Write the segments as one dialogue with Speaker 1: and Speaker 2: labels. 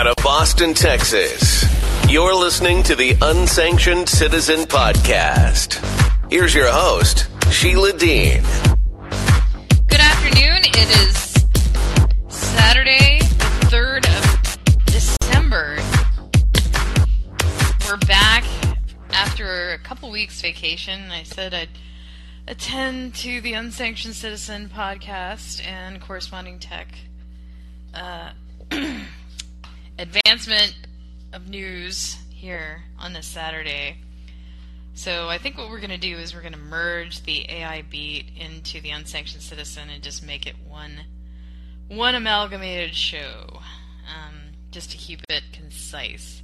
Speaker 1: out of Boston, Texas. You're listening to the Unsanctioned Citizen Podcast. Here's your host, Sheila Dean.
Speaker 2: Good afternoon. It is Saturday, the 3rd of December. We're back after a couple weeks vacation. I said I'd attend to the Unsanctioned Citizen podcast and corresponding tech uh, advancement of news here on this Saturday. So I think what we're going to do is we're going to merge the AI beat into the unsanctioned citizen and just make it one one amalgamated show, um, just to keep it concise,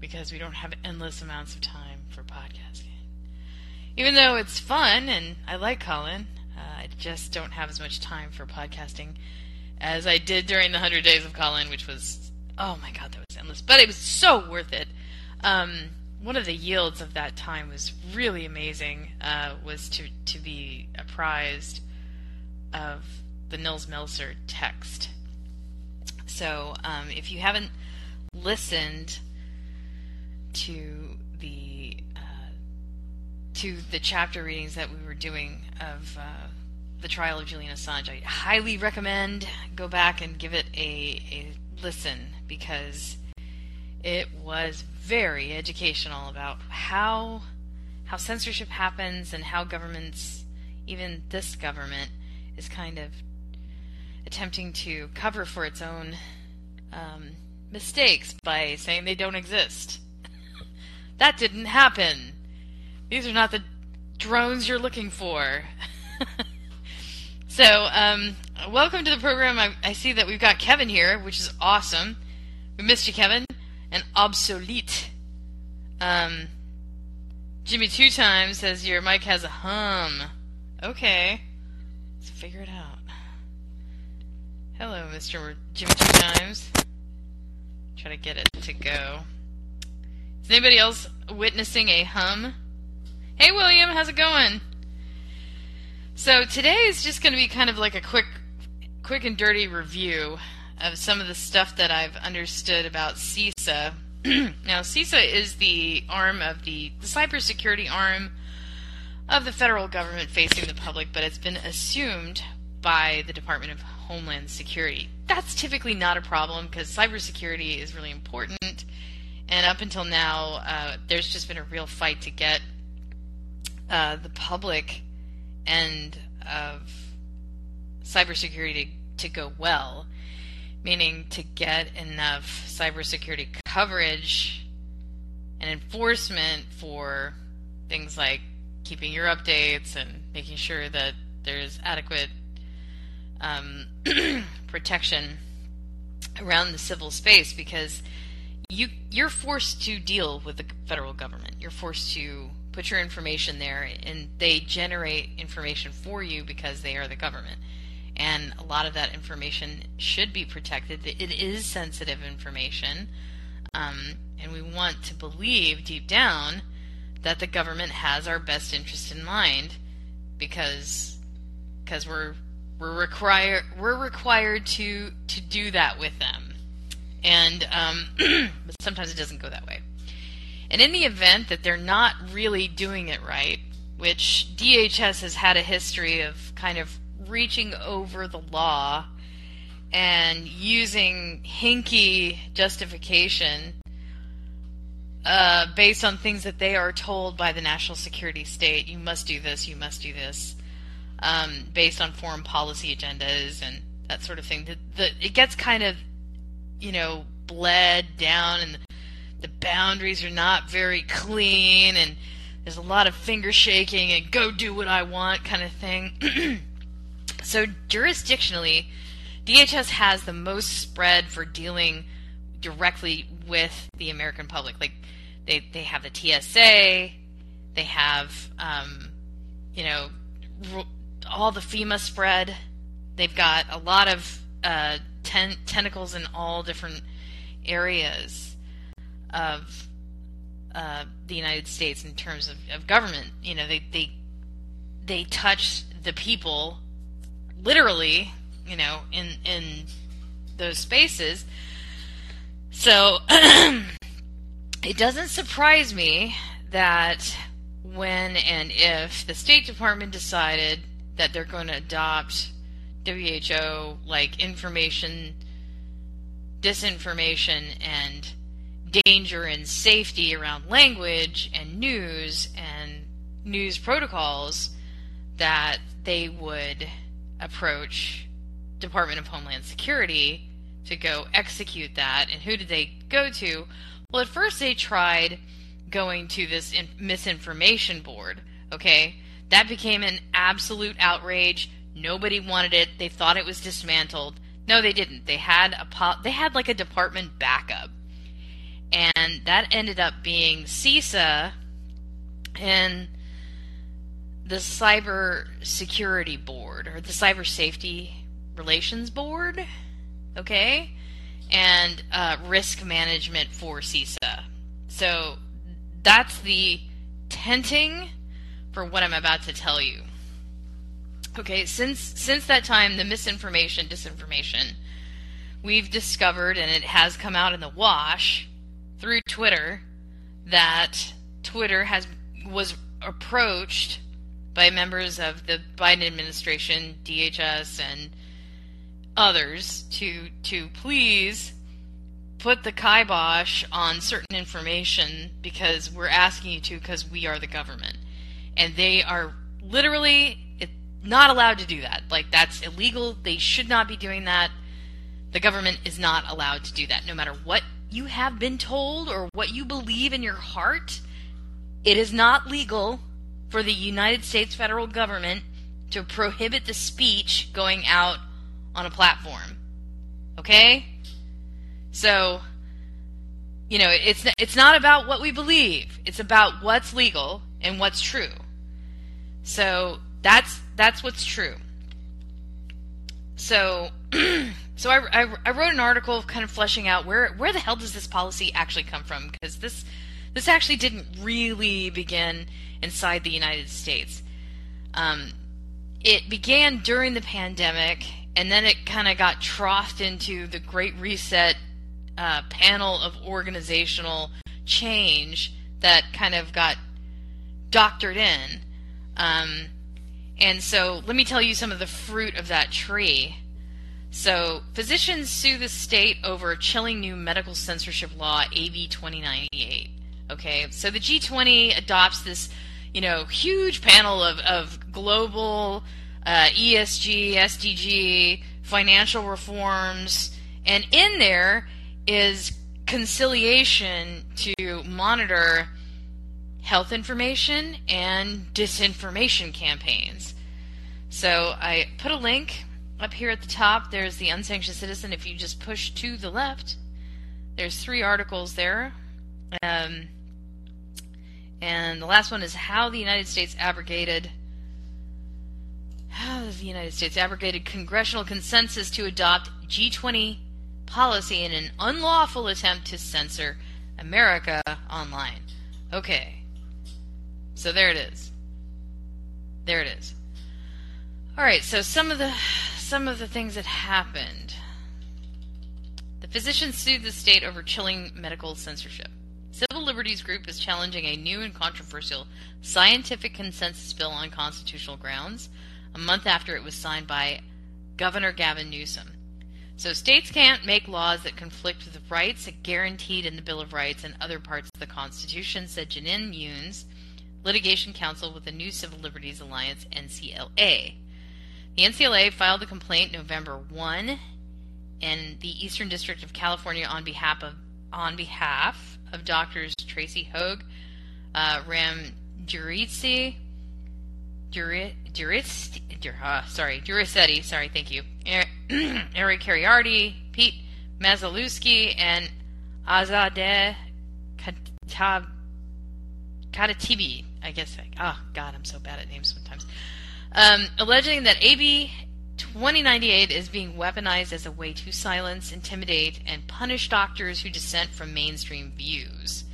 Speaker 2: because we don't have endless amounts of time for podcasting. Even though it's fun and I like Callin, uh, I just don't have as much time for podcasting as I did during the 100 Days of Callin, which was, oh my god, that was endless. But it was so worth it. Um, one of the yields of that time was really amazing, uh, was to, to be apprised of the Nils Melzer text. So um, if you haven't listened to the uh, to the chapter readings that we were doing of uh, the trial of Julian Assange, I highly recommend go back and give it a, a listen because it was very educational about how how censorship happens and how governments, even this government, is kind of attempting to cover for its own um, mistakes by saying they don't exist. that didn't happen. These are not the drones you're looking for. so, um, welcome to the program. I, I, see that we've got Kevin here, which is awesome. We missed you, Kevin. And obsolete. Um, Jimmy Two Times says your mic has a hum. Okay, let's figure it out. Hello, Mr. Jimmy Two Times. Try to get it to go. Is anybody else witnessing a hum? Hey, William, how's it going? So today is just going to be kind of like a quick, quick and dirty review of some of the stuff that I've understood about CISA. now, CISA is the arm of the, the cybersecurity arm of the federal government facing the public, but it's been assumed by the Department of Homeland Security. That's typically not a problem because cybersecurity is really important. And up until now, uh, there's just been a real fight to get uh, the public end of cybersecurity to, go well, meaning to get enough cybersecurity coverage and enforcement for things like keeping your updates and making sure that there's adequate um, protection around the civil space because you you're forced to deal with the federal government. You're forced to put your information there, and they generate information for you because they are the government. And a lot of that information should be protected. It is sensitive information, um, and we want to believe deep down that the government has our best interest in mind because because we're we're required we're required to to do that with them, and um, but sometimes it doesn't go that way. And in the event that they're not really doing it right, which DHS has had a history of kind of reaching over the law and using hinky justification uh, based on things that they are told by the national security state. You must do this. You must do this um, based on foreign policy agendas and that sort of thing. The, the, it gets kind of, you know, bled down, and the, boundaries are not very clean, and there's a lot of finger shaking and go do what I want kind of thing. so, jurisdictionally, DHS has the most spread for dealing directly with the American public. Like, they, they have the TSA, they have, um, you know, all the FEMA spread. They've got a lot of uh, ten- tentacles in all different areas of uh, the United States in terms of, of government. You know, they they they touch the people literally. You know, in in those spaces. So it doesn't surprise me that when and if the State Department decided that they're going to adopt WHO like information, disinformation, and danger and safety around language and news and news protocols that they would approach Department of Homeland Security to go execute that. And who did they go to? Well, at first they tried going to this in- misinformation board. Okay, that became an absolute outrage. Nobody wanted it. They thought it was dismantled. No, they didn't. They had a po- they had like a department backup, and that ended up being CISA and the Cyber Security Board or the Cyber Safety Relations Board. Okay, and uh, risk management for CISA. So that's the tenting for what I'm about to tell you. Okay, since since that time, the misinformation, disinformation, we've discovered, and it has come out in the wash through Twitter, that Twitter has was approached by members of the Biden administration, DHS, and others to to please put the kibosh on certain information because we're asking you to because we are the government. And they are literally not allowed to do that. Like that's illegal. They should not be doing that. The government is not allowed to do that. No matter what you have been told or what you believe in your heart it is not legal for the United States federal government to prohibit the speech going out on a platform. Okay? So, you know, it's it's not about what we believe. It's about what's legal and what's true. So, that's that's what's true. So, so I, I, I wrote an article kind of fleshing out where where the hell does this policy actually come from because this this actually didn't really begin inside the United States. Um, it began during the pandemic and then it kind of got troughed into the Great Reset uh, panel of organizational change that kind of got doctored in. Um, and so let me tell you some of the fruit of that tree. So, physicians sue the state over a chilling new medical censorship law, AB 2098. Okay, so the G20 adopts this, you know, huge panel of, of global uh, ESG, SDG, financial reforms, and in there is conciliation to monitor health information and disinformation campaigns. So I put a link up here at the top. There's the unsanctioned citizen. If you just push to the left, there's three articles there. Um, and the last one is how the United States abrogated how the United States abrogated congressional consensus to adopt G20 policy in an unlawful attempt to censor America online. Okay. So there it is. There it is. All right, so some of the some of the things that happened. The physicians sued the state over chilling medical censorship. Civil Liberties Group is challenging a new and controversial scientific consensus bill on constitutional grounds a month after it was signed by Governor Gavin Newsom. So states can't make laws that conflict with the rights guaranteed in the Bill of Rights and other parts of the Constitution, said Jenin Younes, litigation counsel with the New Civil Liberties Alliance, NCLA. The NCLA filed the complaint November 1 in the Eastern District of California on behalf of on behalf of doctors Tracy Hoeg, uh, Ram Jurizzi, Juris, uh, sorry, Jurisetti, sorry, thank you, Eric Cariardi, Pete Mazolewski, and Azadeh Katatibi. I guess. Oh God, I'm so bad at names sometimes. Um, alleging that AB 2098 is being weaponized as a way to silence, intimidate, and punish doctors who dissent from mainstream views.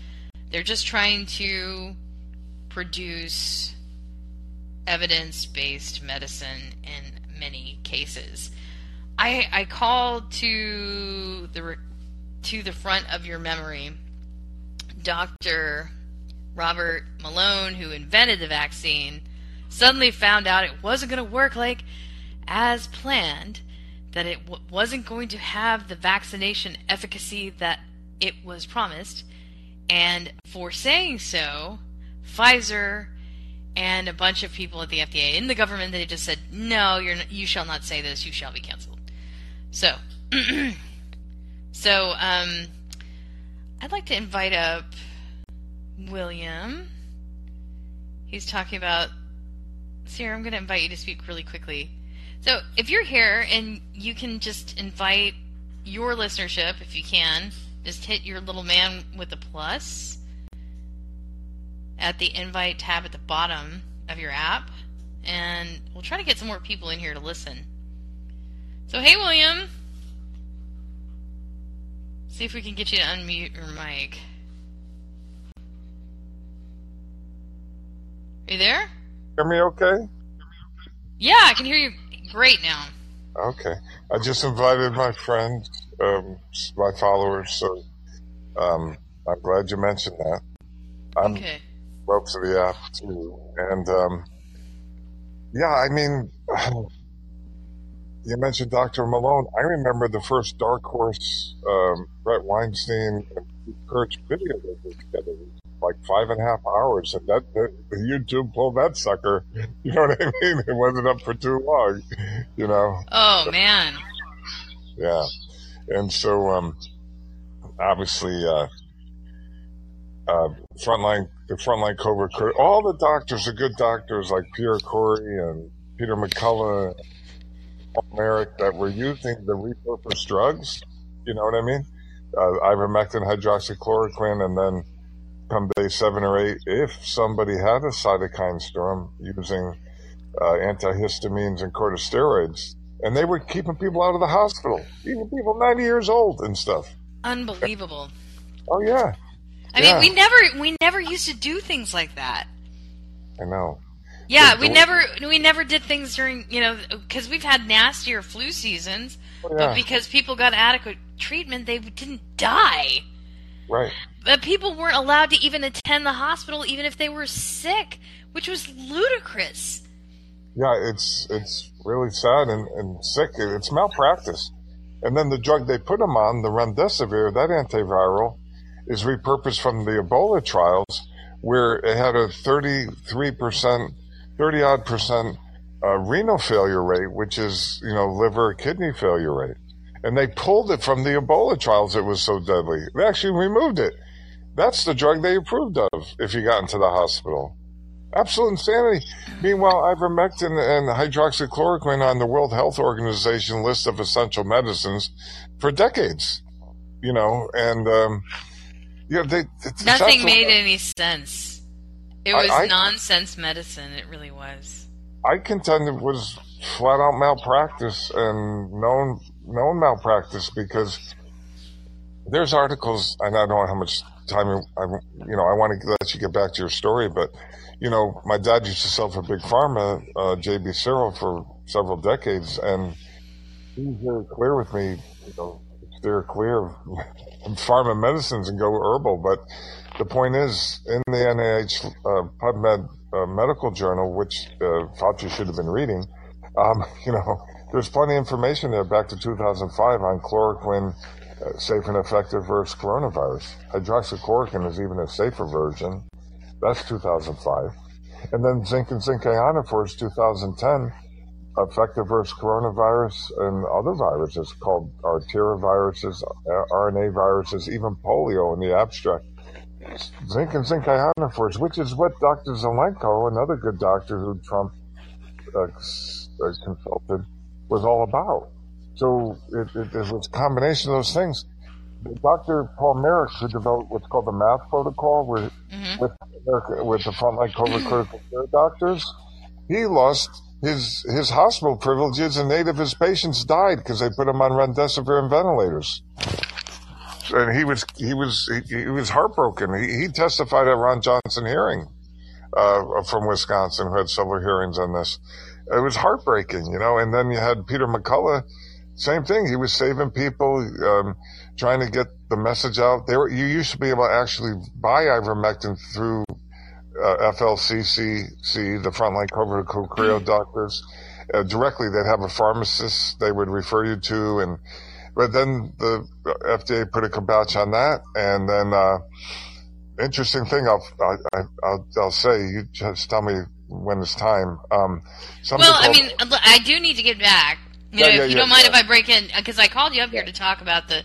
Speaker 2: They're just trying to produce evidence based medicine in many cases. I, I called to the to the front of your memory. Dr. Robert Malone, who invented the vaccine, suddenly found out it wasn't going to work like as planned, that it w- wasn't going to have the vaccination efficacy that it was promised, and for saying so, Pfizer and a bunch of people at the FDA in the government they just said, "No, you're you shall not say this. You shall be canceled." So, so um, I'd like to invite up William. He's talking about. Sarah, I'm going to invite you to speak really quickly. So, if you're here and you can just invite your listenership, if you can, just hit your little man with a plus at the invite tab at the bottom of your app, and we'll try to get some more people in here to listen. So, hey, William. See if we can get you to unmute your mic. Are you there?
Speaker 3: Hear me okay?
Speaker 2: Yeah, I can hear you great now.
Speaker 3: Okay. I just invited my friends, um, my followers, so um, I'm glad you mentioned that. I'm
Speaker 2: Okay.
Speaker 3: ropes of the app too, and um, yeah, I mean, you mentioned Dr. Malone. I remember the first Dark Horse um, Bret Weinstein and Kurtz video they did together. Like five and a half hours, and that, that YouTube pulled that sucker. You know what I mean? It wasn't up for too long. You know.
Speaker 2: Oh man.
Speaker 3: Yeah. And so, um, obviously, uh, uh, frontline, the frontline COVID, cur- all the doctors are good doctors like Pierre Kory and Peter McCullough, Marik that were using the repurposed drugs. You know what I mean? Uh, ivermectin, hydroxychloroquine, and then come day seven or eight, if somebody had a cytokine storm using uh, antihistamines and corticosteroids, and they were keeping people out of the hospital, even people 90 years old and stuff.
Speaker 2: Unbelievable.
Speaker 3: Oh yeah,
Speaker 2: I
Speaker 3: Yeah.
Speaker 2: mean, we never we never used to do things like that.
Speaker 3: I know.
Speaker 2: Yeah, we never we never did things during you know because we've had nastier flu seasons,
Speaker 3: Oh,
Speaker 2: but because people got adequate treatment, they didn't die.
Speaker 3: Right.
Speaker 2: But people weren't allowed to even attend the hospital even if they were sick, which was ludicrous.
Speaker 3: Yeah, it's it's really sad and, and sick. It's malpractice. And then the drug they put them on, the remdesivir, that antiviral, is repurposed from the Ebola trials, where it had a 33%, 30 odd percent uh, renal failure rate, which is, you know, liver kidney failure rate. And they pulled it from the Ebola trials. It was so deadly. They actually removed it. That's the drug they approved of if you got into the hospital. Absolute insanity. Meanwhile, ivermectin and hydroxychloroquine on the World Health Organization list of essential medicines for decades. You know, and um, yeah, they it's
Speaker 2: Nothing made any sense. It
Speaker 3: I-
Speaker 2: was
Speaker 3: I-
Speaker 2: nonsense medicine. It really was.
Speaker 3: I contend it was flat out malpractice and known known malpractice because there's articles, and I don't know how much time I, you know. I want to let you get back to your story, but you know, my dad used to sell for Big Pharma, uh, JB Cyril, for several decades, and he's very clear with me. You know, steer clear of pharma medicines and go herbal. But the point is, in the NIH uh, PubMed uh, medical journal, which uh, Fauci should have been reading, um, you know, there's plenty of information there back to 2005 on chloroquine, uh, safe and effective versus coronavirus. Hydroxychloroquine is even a safer version. That's 2005. And then zinc and zinc ionophore is 2010 effective versus coronavirus and other viruses called arteriviruses, uh, RNA viruses, even polio in the abstract. Zinc and zinc ionophores, which is what Dr. Zelenko, another good doctor who Trump uh, consulted, was all about. So it, it, it was a combination of those things. Dr. Paul Marik, who developed what's called the MATH protocol, where
Speaker 2: hmm
Speaker 3: with with the frontline COVID critical care doctors, he lost his his hospital privileges, and eight of his patients died because they put him on remdesivir and ventilators. And he was he was he, he was heartbroken. He, he testified at Ron Johnson hearing uh, from Wisconsin, who had several hearings on this. It was heartbreaking, you know. And then you had Peter McCullough, same thing. He was saving people, um, trying to get the message out. There, you used to be able to actually buy ivermectin through uh, FLCCC, the frontline COVID cryo mm. doctors, uh, directly. They'd have a pharmacist they would refer you to, and but then the FDA put a kibosh on that, and then uh, interesting thing I'll, I, will I'll say you just tell me when it's time. Um,
Speaker 2: well, I mean, I do need to get back. You know, yeah, yeah, if you yeah, don't mind if I break in, because I called you up here to talk about the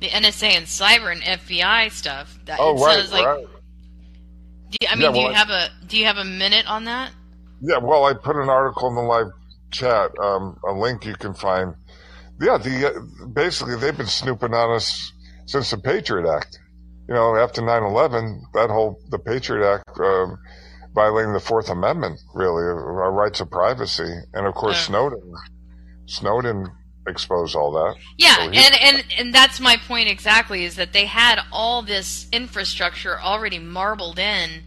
Speaker 2: the NSA and cyber and FBI stuff.
Speaker 3: That, oh, right, like, right.
Speaker 2: Do you, I mean, yeah, well, do you have a do you have a minute on that?
Speaker 3: Yeah, well, I put an article in the live chat, um, a link you can find. Yeah, the uh, basically they've been snooping on us since the Patriot Act. You know, after 9-11, that whole the Patriot Act um, violating the Fourth Amendment, really, our rights of privacy, and of course Snowden. Snowden expose all that.
Speaker 2: Yeah, so and, and and that's my point exactly is that they had all this infrastructure already marbled in.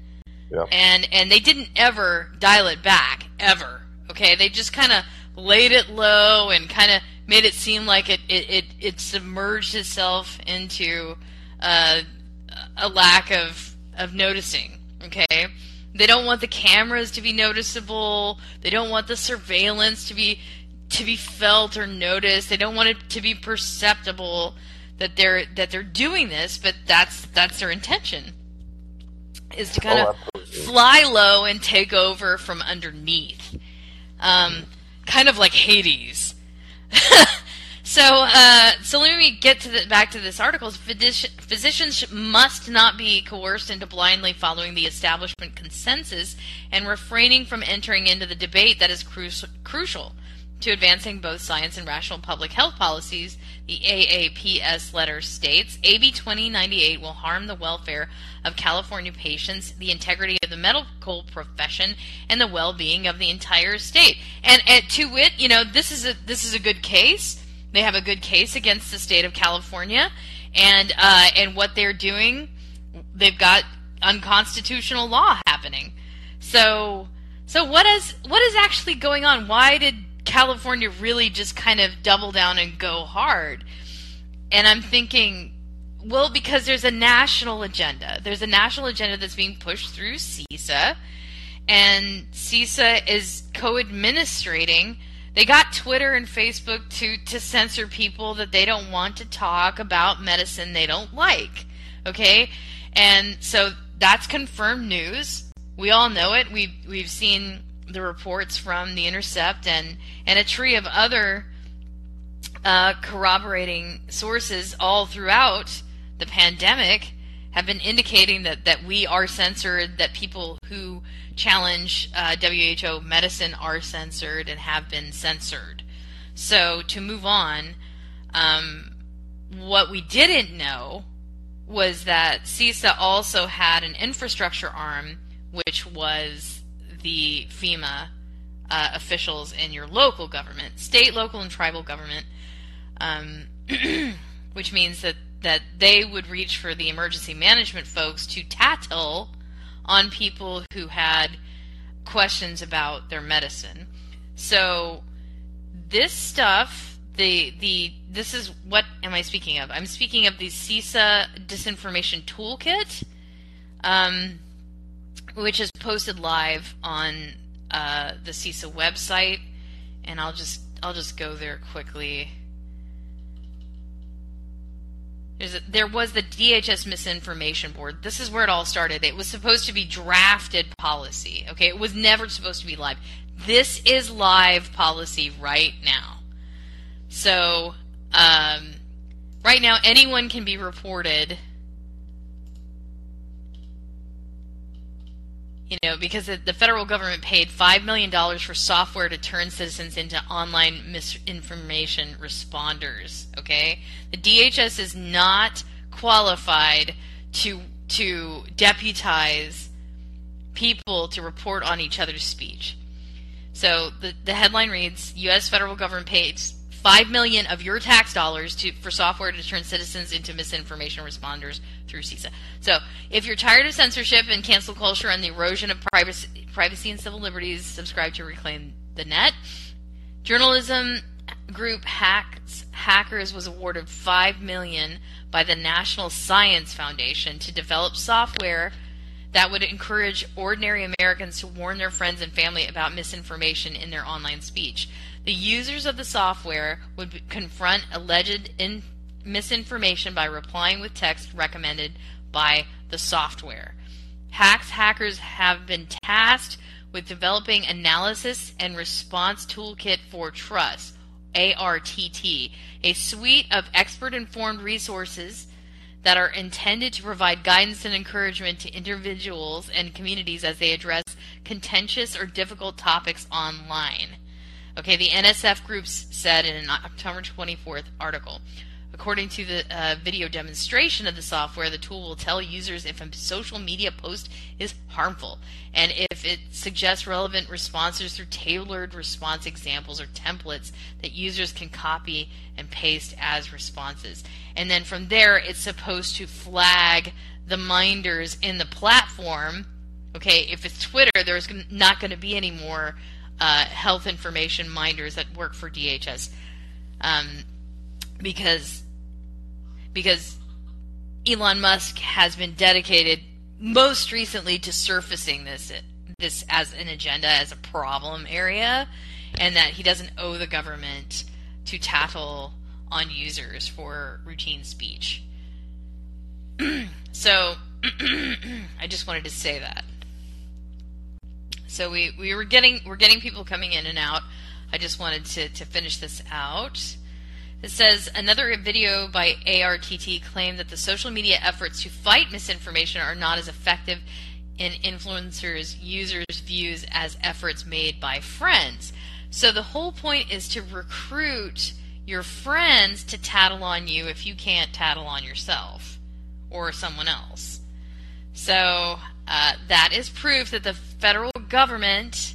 Speaker 2: Yeah. And and they didn't ever dial it back ever. Okay? They just kind of laid it low and kind of made it seem like it it it, it submerged itself into uh, a lack of of noticing. Okay? They don't want the cameras to be noticeable. They don't want the surveillance to be to be felt or noticed. They don't want it to be perceptible that they're that they're doing this, but that's that's their intention is to kind oh, of fly low and take over from underneath, um, kind of like Hades. so, uh, so let me get to the, back to this article. Physicians must not be coerced into blindly following the establishment consensus and refraining from entering into the debate that is cru- crucial to advancing both science and rational public health policies, the AAPS letter states AB 2098 will harm the welfare of California patients, the integrity of the medical profession, and the well-being of the entire state. And, and to wit, you know, this is a this is a good case. They have a good case against the state of California, and uh, and what they're doing, they've got unconstitutional law happening. So so what is what is actually going on? Why did California really just kind of double down and go hard. And I'm thinking, well, because there's a national agenda. There's a national agenda that's being pushed through CISA, and CISA is co-administrating. They got Twitter and Facebook to to censor people that they don't want to talk about medicine they don't like. Okay, and so that's confirmed news. We all know it. We've we've seen the reports from The Intercept and, and a tree of other uh, corroborating sources all throughout the pandemic have been indicating that, that we are censored, that people who challenge uh, WHO medicine are censored and have been censored. So to move on, um, what we didn't know was that CISA also had an infrastructure arm, which was the FEMA uh, officials in your local government, state, local, and tribal government, um, which means that, that they would reach for the emergency management folks to tattle on people who had questions about their medicine. So this stuff, the the this is what am I speaking of? I'm speaking of the CISA disinformation toolkit. Um, which is posted live on uh, the CISA website, and I'll just I'll just go there quickly. There was the DHS misinformation board. This is where it all started. It was supposed to be drafted policy. Okay, it was never supposed to be live. This is live policy right now. So, um, right now, anyone can be reported you know, because the federal government paid $5 million for software to turn citizens into online misinformation responders, okay? The DHS is not qualified to, to deputize people to report on each other's speech. So the, the headline reads, U.S. federal government pays five million of your tax dollars to for software to turn citizens into misinformation responders through CISA. So, if you're tired of censorship and cancel culture and the erosion of privacy, privacy and civil liberties, subscribe to Reclaim the Net. Journalism group Hacks Hackers was awarded 5 million by the National Science Foundation to develop software that would encourage ordinary Americans to warn their friends and family about misinformation in their online speech. The users of the software would confront alleged in- misinformation by replying with text recommended by the software. Hacks hackers have been tasked with developing analysis and response toolkit for trust, ARTT, a suite of expert informed resources that are intended to provide guidance and encouragement to individuals and communities as they address contentious or difficult topics online. Okay, the NSF groups said in an October 24th article. According to the uh, video demonstration of the software, the tool will tell users if a social media post is harmful and if it suggests relevant responses through tailored response examples or templates that users can copy and paste as responses. And then from there, it's supposed to flag the minders in the platform. Okay, if it's Twitter, there's not going to be any more uh, health information minders that work for DHS. Um, because because Elon Musk has been dedicated most recently to surfacing this this as an agenda as a problem area and that he doesn't owe the government to tattle on users for routine speech. so I just wanted to say that. So we, we were getting we're getting people coming in and out. I just wanted to, to finish this out. It says another video by ARTT claimed that the social media efforts to fight misinformation are not as effective in influencers' users' views as efforts made by friends. So the whole point is to recruit your friends to tattle on you if you can't tattle on yourself or someone else. So uh, that is proof that the federal government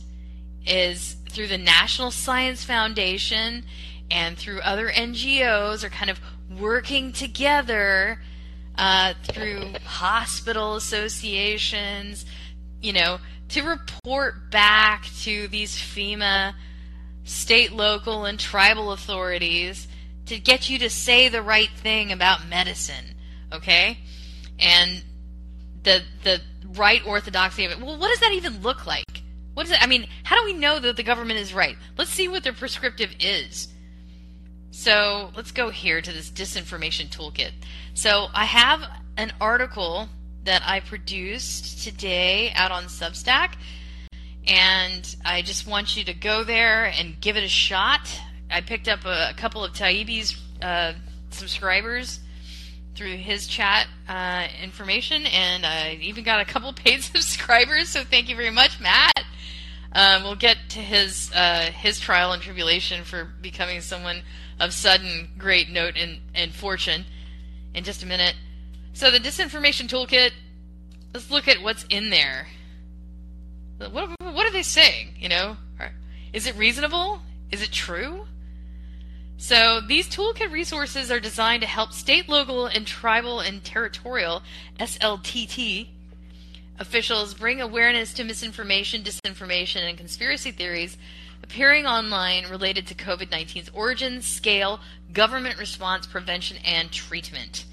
Speaker 2: is through the National Science Foundation and through other NGOs are kind of working together uh, through hospital associations, you know, to report back to these FEMA state, local, and tribal authorities to get you to say the right thing about medicine, okay? And the the right orthodoxy of it. Well, what does that even look like? What is it? I mean, how do we know that the government is right? Let's see what their prescriptive is. So let's go here to this disinformation toolkit. So I have an article that I produced today out on Substack, and I just want you to go there and give it a shot. I picked up a, a couple of Taibbi's uh, subscribers through his chat uh, information, and I even got a couple paid subscribers. So thank you very much, Matt. Um, we'll get to his uh, his trial and tribulation for becoming someone of sudden great note and, and fortune in just a minute. So the disinformation toolkit, let's look at what's in there. What, what are they saying? You know, is it reasonable? Is it true? So these toolkit resources are designed to help state, local, and tribal and territorial SLTT officials bring awareness to misinformation, disinformation, and conspiracy theories appearing online related to COVID 19's origin, scale, government response, prevention, and treatment.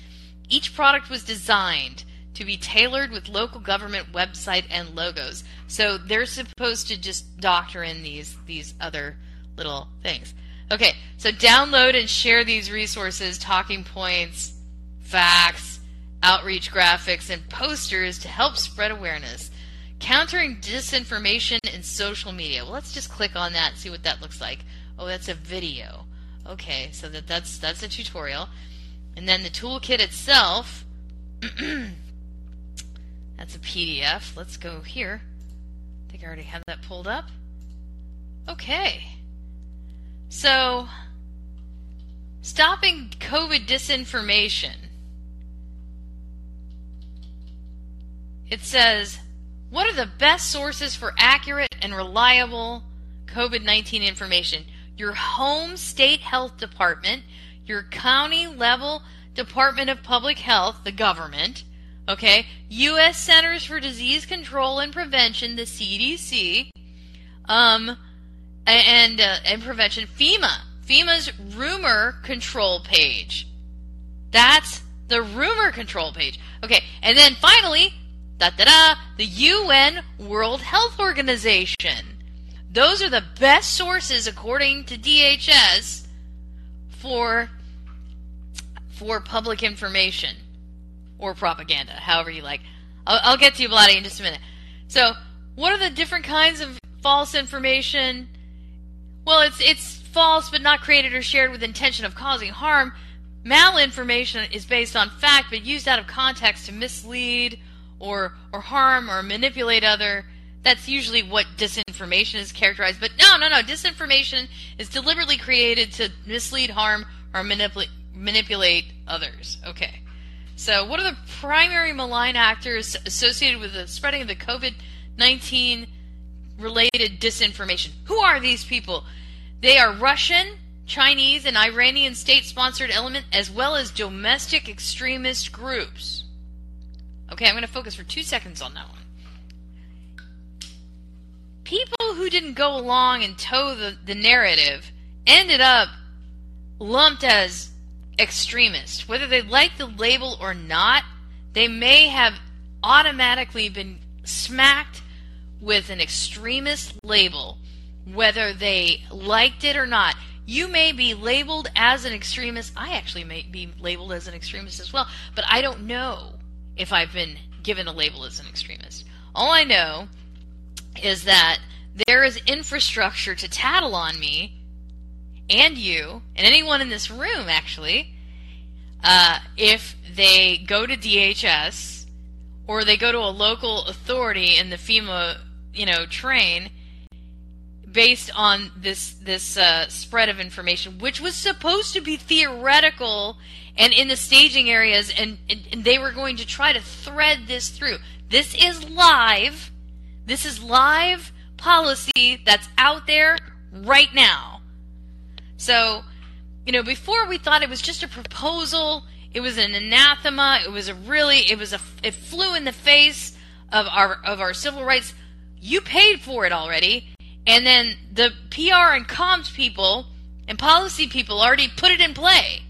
Speaker 2: Each product was designed to be tailored with local government website and logos. So they're supposed to just doctor in these these other little things. Okay, so download and share these resources, talking points, facts, outreach graphics, and posters to help spread awareness. Countering disinformation in social media. Well, let's just click on that and see what that looks like. Oh, that's a video. Okay, so that that's that's a tutorial. And then the toolkit itself that's a PDF. Let's go here. I think I already have that pulled up. Okay. So, stopping COVID disinformation. It says what are the best sources for accurate and reliable COVID 19 information? Your home state health department, your county level Department of Public Health, the government, okay, U.S. Centers for Disease Control and Prevention, the CDC, um, and uh, and prevention, FEMA, FEMA's rumor control page. That's the rumor control page. Okay, and then finally, da da da, the UN World Health Organization. Those are the best sources, according to DHS, for for public information or propaganda, however you like. I'll, I'll get to you, Bloody, in just a minute. So, what are the different kinds of false information? Well, it's it's false but not created or shared with intention of causing harm. Malinformation is based on fact but used out of context to mislead or or harm or manipulate other. That's usually what disinformation is characterized. But no, no, no. Disinformation is deliberately created to mislead, harm, or manipulate manipulate others. Okay. So, what are the primary malign actors associated with the spreading of the COVID 19 related disinformation? Who are these people? They are Russian, Chinese, and Iranian state sponsored element as well as domestic extremist groups. Okay, I'm going to focus for two seconds on that one. People who didn't go along and toe the, the narrative ended up lumped as extremist. Whether they like the label or not, they may have automatically been smacked with an extremist label, whether they liked it or not. You may be labeled as an extremist. I actually may be labeled as an extremist as well, but I don't know if I've been given a label as an extremist. All I know is that there is infrastructure to tattle on me and you and anyone in this room actually uh, if they go to DHS or they go to a local authority in the FEMA you know train based on this this uh, spread of information, which was supposed to be theoretical and in the staging areas, and, and, and they were going to try to thread this through. This is live. This is live policy that's out there right now. So, you know, before we thought it was just a proposal, it was an anathema, it was a really, it was a, it flew in the face of our, of our civil rights. You paid for it already. And then the PR and comms people and policy people already put it in play.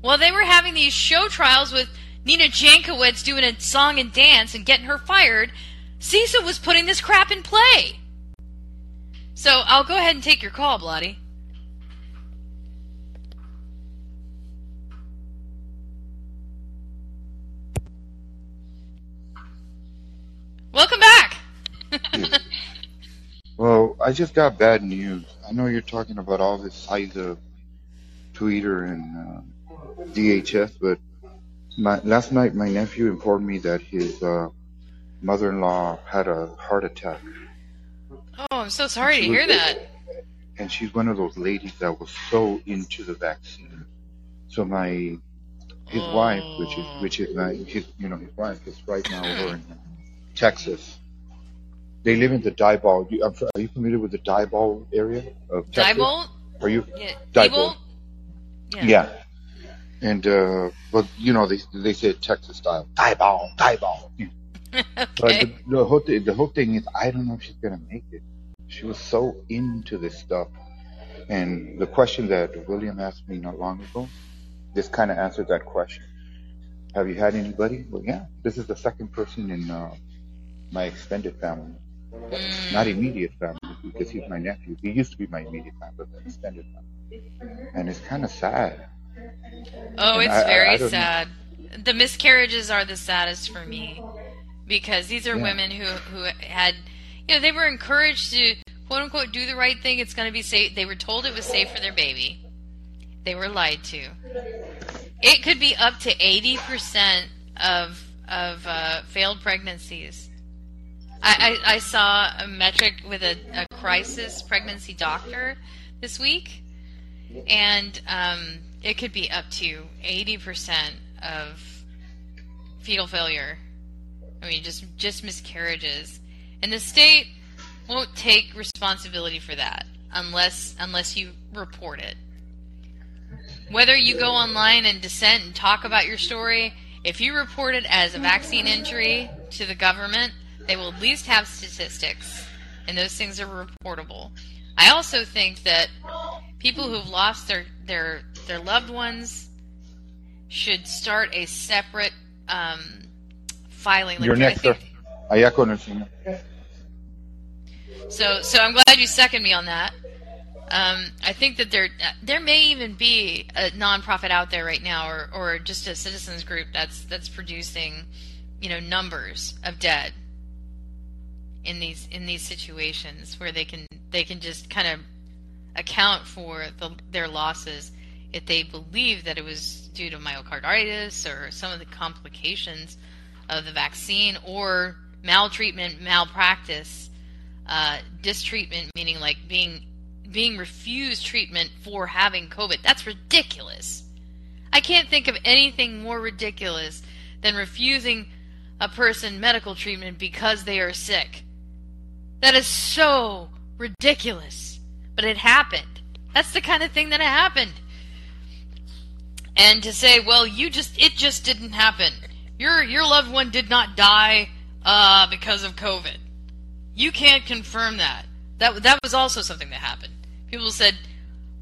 Speaker 2: While they were having these show trials with Nina Jankowicz doing a song and dance and getting her fired, CISA was putting this crap in play. So I'll go ahead and take your call, Bloody. Welcome back.
Speaker 4: I just got bad news. I know you're talking about all this CISA of Twitter and uh, DHS, but my, last night my nephew informed me that his uh, mother-in-law had a heart attack,
Speaker 2: oh, I'm so sorry to
Speaker 4: was-
Speaker 2: hear that.
Speaker 4: and she's one of those ladies that was so into the vaccine. So my his wife, which is which is my his you know his wife is right now over in Texas. They live in the Diebold. You, are you familiar with the Diebold area of Texas?
Speaker 2: Diebold?
Speaker 4: Are you?
Speaker 2: Yeah.
Speaker 4: Diebold.
Speaker 2: Diebold?
Speaker 4: Yeah. And uh, but you know they they say it Texas style. Diebold, Diebold. But
Speaker 2: okay.
Speaker 4: the, the whole thing, the whole thing is I don't know if she's gonna make it. She was so into this stuff, and the question that William asked me not long ago, this kind of answered that question. Have you had anybody? Well, yeah. This is the second person in uh, my extended family,
Speaker 2: Mm,
Speaker 4: not immediate family, because he's my nephew. He used to be my immediate family, but extended family, and it's kind of sad.
Speaker 2: oh,
Speaker 4: and
Speaker 2: it's
Speaker 4: I- I-
Speaker 2: very
Speaker 4: I know.
Speaker 2: sad. The miscarriages are the saddest for me because these are
Speaker 4: Yeah.
Speaker 2: women who who had, you know, they were encouraged to quote unquote do the right thing. It's going to be safe. They were told it was safe for their baby. They were lied to. It could be up to eighty percent of of uh, failed pregnancies. I, I, I saw a metric with a, a crisis pregnancy doctor this week, and um, it could be up to 80% of fetal failure. I mean, just just miscarriages, and the state won't take responsibility for that unless unless you report it. Whether you go online and dissent and talk about your story, if you report it as a vaccine injury to the government, they will at least have statistics, and those things are reportable. I also think that people who've lost their their their loved ones should start a separate um, filing.
Speaker 4: You're next,
Speaker 2: think-
Speaker 4: Allá con el.
Speaker 2: So, so I'm glad you second me on that. Um, I think that there there may even be a nonprofit out there right now, or or just a citizens group that's that's producing, you know, numbers of dead in these in these situations where they can they can just kind of account for the, their losses if they believe that it was due to myocarditis or some of the complications of the vaccine or maltreatment, malpractice uh, distreatment, meaning like being being refused treatment for having COVID. That's ridiculous. I can't think of anything more ridiculous than refusing a person medical treatment because they are sick. That is so ridiculous. But it happened. That's the kind of thing that happened. And to say, well, you just it just didn't happen. Your your loved one did not die uh, because of COVID. You can't confirm that. That that was also something that happened. People said,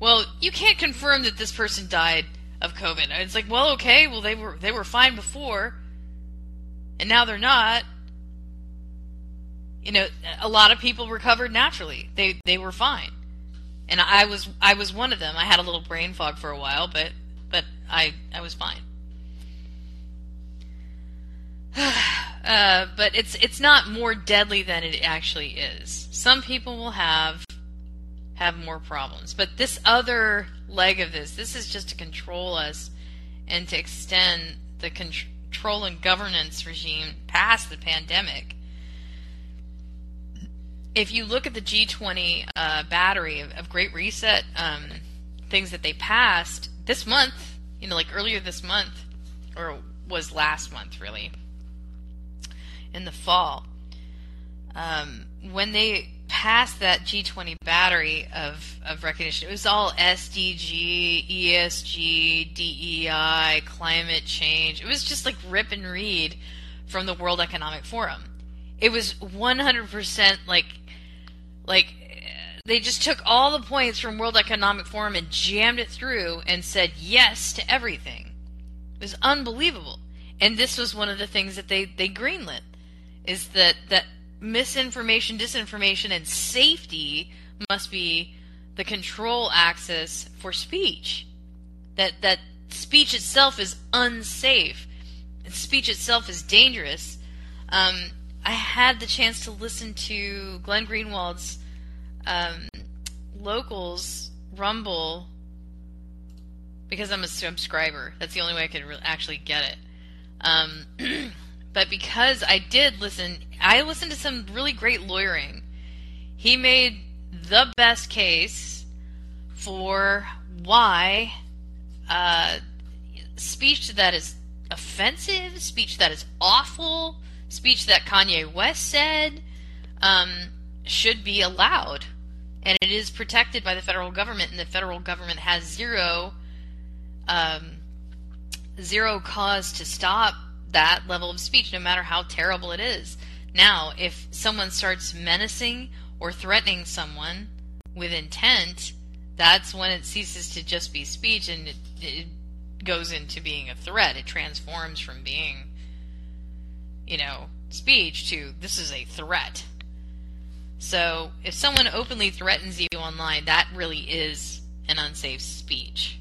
Speaker 2: "Well, you can't confirm that this person died of COVID." And it's like, "Well, okay. Well, they were they were fine before, and now they're not." You know, a lot of people recovered naturally. They they were fine, and I was I was one of them. I had a little brain fog for a while, but but I I was fine. Uh, but it's it's not more deadly than it actually is. Some people will have have more problems, but this other leg of this, this is just to control us and to extend the control and governance regime past the pandemic. If you look at the G20 uh, battery of, of Great Reset um, things that they passed this month, you know, like earlier this month, or was last month really in the fall. Um, when they passed that G20 battery of, of recognition, it was all SDG, ESG, DEI, climate change. It was just like rip and read from the World Economic Forum. It was 100% like, like, they just took all the points from World Economic Forum and jammed it through and said yes to everything. It was unbelievable. And this was one of the things that they, they greenlit is that that misinformation, disinformation, and safety must be the control axis for speech. That that speech itself is unsafe. Speech itself is dangerous. Um, I had the chance to listen to Glenn Greenwald's um, locals Rumble because I'm a subscriber. That's the only way I could re- actually get it. Um, but because I did listen, I listened to some really great lawyering. He made the best case for why uh, speech that is offensive, speech that is awful, speech that Kanye West said um, should be allowed. And it is protected by the federal government, and the federal government has zero, um, zero cause to stop that level of speech, no matter how terrible it is. Now, if someone starts menacing or threatening someone with intent, that's when it ceases to just be speech and it, it goes into being a threat. It transforms from being, you know, speech to this is a threat. So if someone openly threatens you online, that really is an unsafe speech.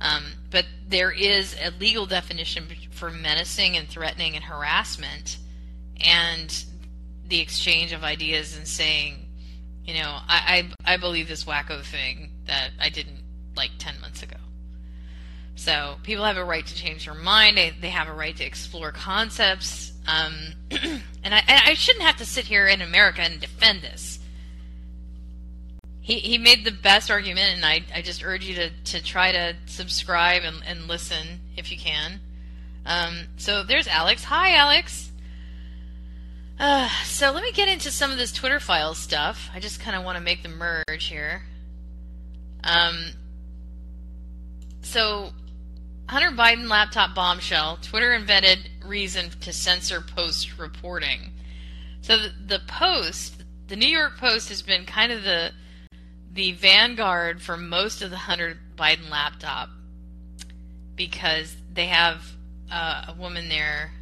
Speaker 2: Um, but there is a legal definition for menacing and threatening and harassment, and the exchange of ideas and saying, you know, I, I, I believe this wacko thing that I didn't like 10 months ago. So people have a right to change their mind. They, they have a right to explore concepts. Um, and, I, I shouldn't have to sit here in America and defend this. He, he made the best argument, and I, I just urge you to, to try to subscribe and, and listen if you can. Um, so there's Alex. Hi, Alex. Uh, so let me get into some of this Twitter files stuff. I just kind of want to make the merge here. Um, so Hunter Biden laptop bombshell. Twitter invented reason to censor post reporting. So the, the Post, the New York Post, has been kind of the the vanguard for most of the Hunter Biden laptop because they have uh, a woman there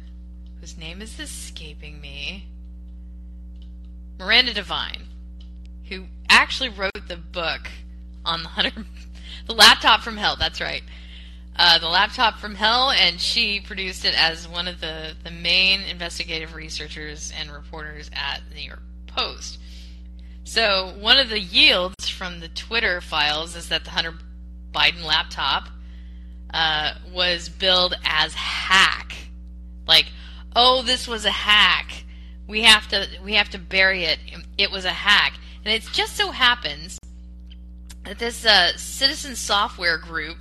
Speaker 2: whose name is escaping me. Miranda Devine, who actually wrote the book on the Hunter, the laptop from hell. That's right. Uh, the laptop from hell, and she produced it as one of the, the main investigative researchers and reporters at the New York Post. So, one of the yields from the Twitter files is that the Hunter Biden laptop uh, was billed as hack. Like, oh, this was a hack. We have to we have to bury it. It was a hack, and it just so happens that this uh, citizen software group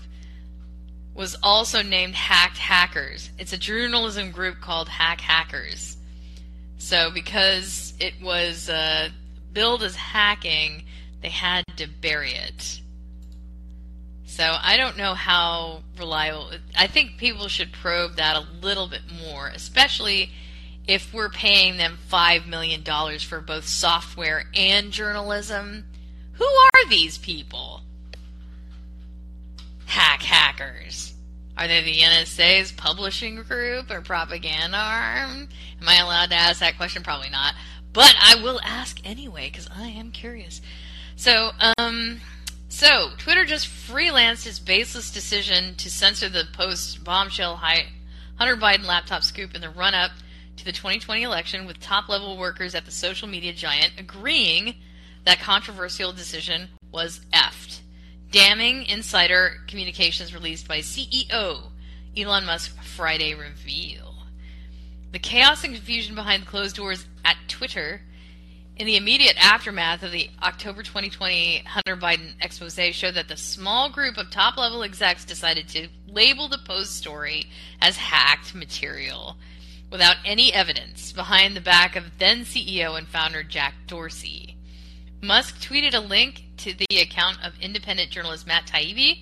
Speaker 2: was also named Hacked Hackers. It's a journalism group called Hack Hackers. So because it was uh, billed as hacking, they had to bury it. So I don't know how reliable. I think people should probe that a little bit more, especially if we're paying them $5 million for both software and journalism. Who are these people? Hack hackers. Are they the NSA's publishing group or propaganda arm? Am I allowed to ask that question? Probably not. But I will ask anyway because I am curious. So, um, so Twitter just freelanced its baseless decision to censor the post bombshell Hunter Biden laptop scoop in the run-up to the 2020 election, with top-level workers at the social media giant agreeing that controversial decision was effed. Damning insider communications released by CEO Elon Musk Friday reveal. The chaos and confusion behind closed doors at Twitter in the immediate aftermath of the October 2020 Hunter Biden expose showed that the small group of top level execs decided to label the post story as hacked material without any evidence behind the back of then CEO and founder Jack Dorsey. Musk tweeted a link to the account of independent journalist Matt Taibbi,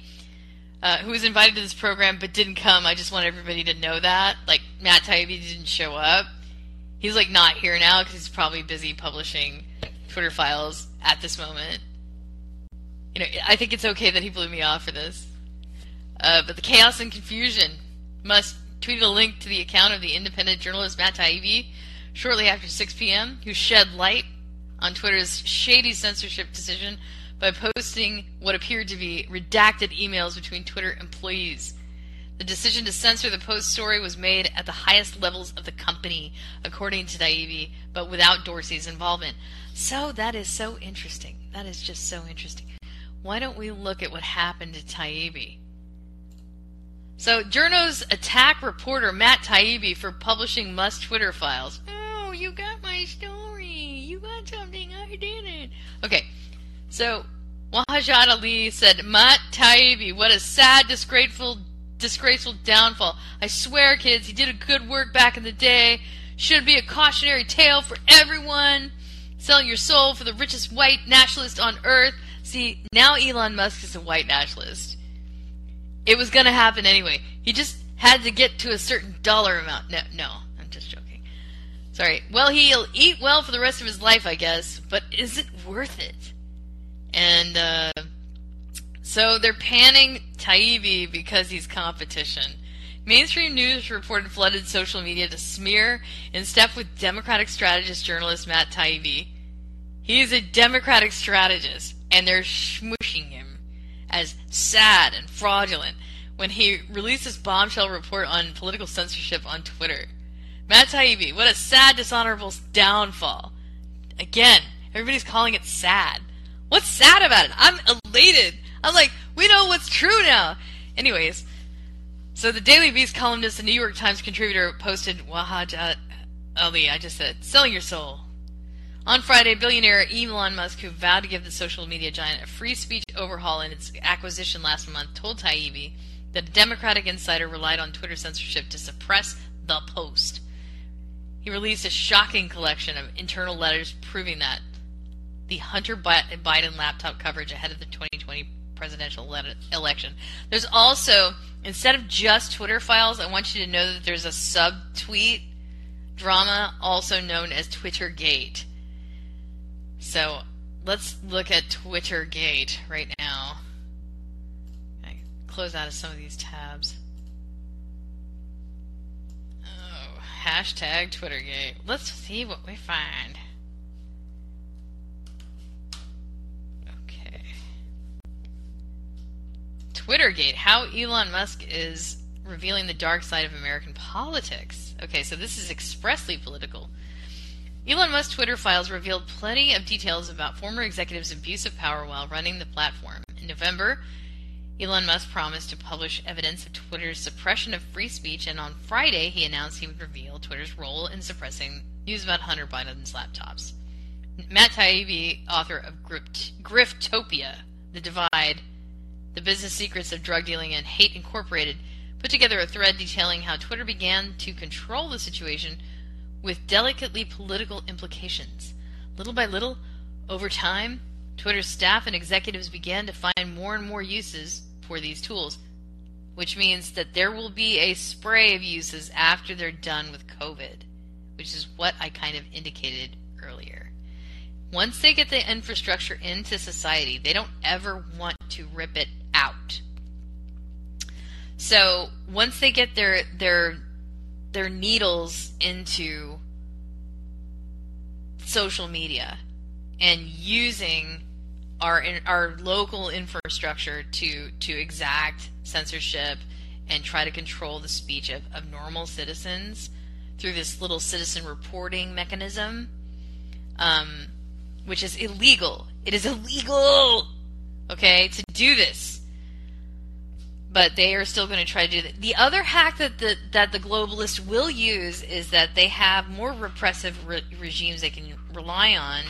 Speaker 2: uh, who was invited to this program but didn't come. I just want everybody to know that. Like, Matt Taibbi didn't show up. He's, like, not here now because he's probably busy publishing Twitter files at this moment. You know, I think it's okay that he blew me off for this. Uh, but the chaos and confusion Musk tweeted a link to the account of the independent journalist Matt Taibbi shortly after 6 p.m., who shed light on Twitter's shady censorship decision by posting what appeared to be redacted emails between Twitter employees. The decision to censor the post story was made at the highest levels of the company, according to Taibbi, but without Dorsey's involvement. So that is so interesting. That is just so interesting. Why don't we look at what happened to Taibbi? So, Journo's attack reporter Matt Taibbi for publishing Musk Twitter files. Oh, you got my story. You got something I didn't. Okay, so Wajahat Ali said, Matt Taibbi, what a sad, disgraceful, disgraceful downfall. I swear, kids, he did a good work back in the day. Should be a cautionary tale for everyone. Selling your soul for the richest white nationalist on earth. See, now Elon Musk is a white nationalist. It was going to happen anyway. He just had to get to a certain dollar amount. No, no, I'm just joking. Sorry. Well, he'll eat well for the rest of his life, I guess, but is it worth it? And uh, so they're panning Taibbi because he's competition. Mainstream news reported flooded social media to smear in step with Democratic strategist journalist Matt Taibbi. He's a Democratic strategist, and they're smushing him as sad and fraudulent when he released his bombshell report on political censorship on Twitter. Matt Taibbi, what a sad, dishonorable downfall. Again, everybody's calling it sad. What's sad about it? I'm elated. I'm like, we know what's true now. Anyways, so the Daily Beast columnist and New York Times contributor posted Wajahat uh, Ali, I just said, selling your soul. On Friday, billionaire Elon Musk, who vowed to give the social media giant a free speech overhaul in its acquisition last month, told Taibbi that a Democratic insider relied on Twitter censorship to suppress the post. He released a shocking collection of internal letters proving that the Hunter Biden laptop coverage ahead of the 2020 presidential election. There's also, instead of just Twitter files, I want you to know that there's a subtweet drama also known as Twittergate. So let's look at Twittergate right now. I close out of some of these tabs. Oh, hashtag Twittergate. Let's see what we find. Okay. Twittergate. How Elon Musk is revealing the dark side of American politics. Okay, so this is expressly political. Elon Musk's Twitter files revealed plenty of details about former executives' abuse of power while running the platform. In November, Elon Musk promised to publish evidence of Twitter's suppression of free speech, and on Friday, he announced he would reveal Twitter's role in suppressing news about Hunter Biden's laptops. Matt Taibbi, author of Griftopia, The Divide, The Business Secrets of Drug Dealing, and Hate Incorporated, put together a thread detailing how Twitter began to control the situation with delicately political implications. Little by little, over time, Twitter's staff and executives began to find more and more uses for these tools, which means that there will be a spray of uses after they're done with COVID, which is what I kind of indicated earlier. Once they get the infrastructure into society, they don't ever want to rip it out. So once they get their their their needles into social media and using our our local infrastructure to to exact censorship and try to control the speech of, of normal citizens through this little citizen reporting mechanism, um, which is illegal. It is illegal, okay, to do this but they are still going to try to do that. The other hack that the that the globalists will use is that they have more repressive re- regimes they can rely on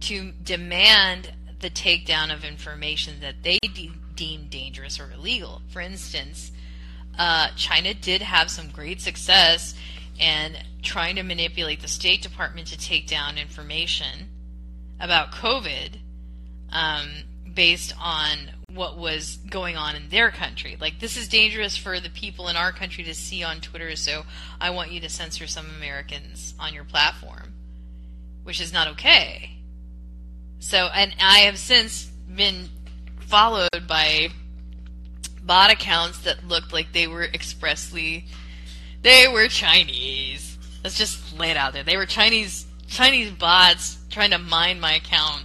Speaker 2: to demand the takedown of information that they de- deem dangerous or illegal. For instance, uh, China did have some great success in trying to manipulate the State Department to take down information about COVID um, based on what was going on in their country. Like, this is dangerous for the people in our country to see on Twitter, so I want you to censor some Americans on your platform, which is not okay. So, and I have since been followed by bot accounts that looked like they were expressly, they were Chinese. Let's just lay it out there. They were Chinese, Chinese bots trying to mine my account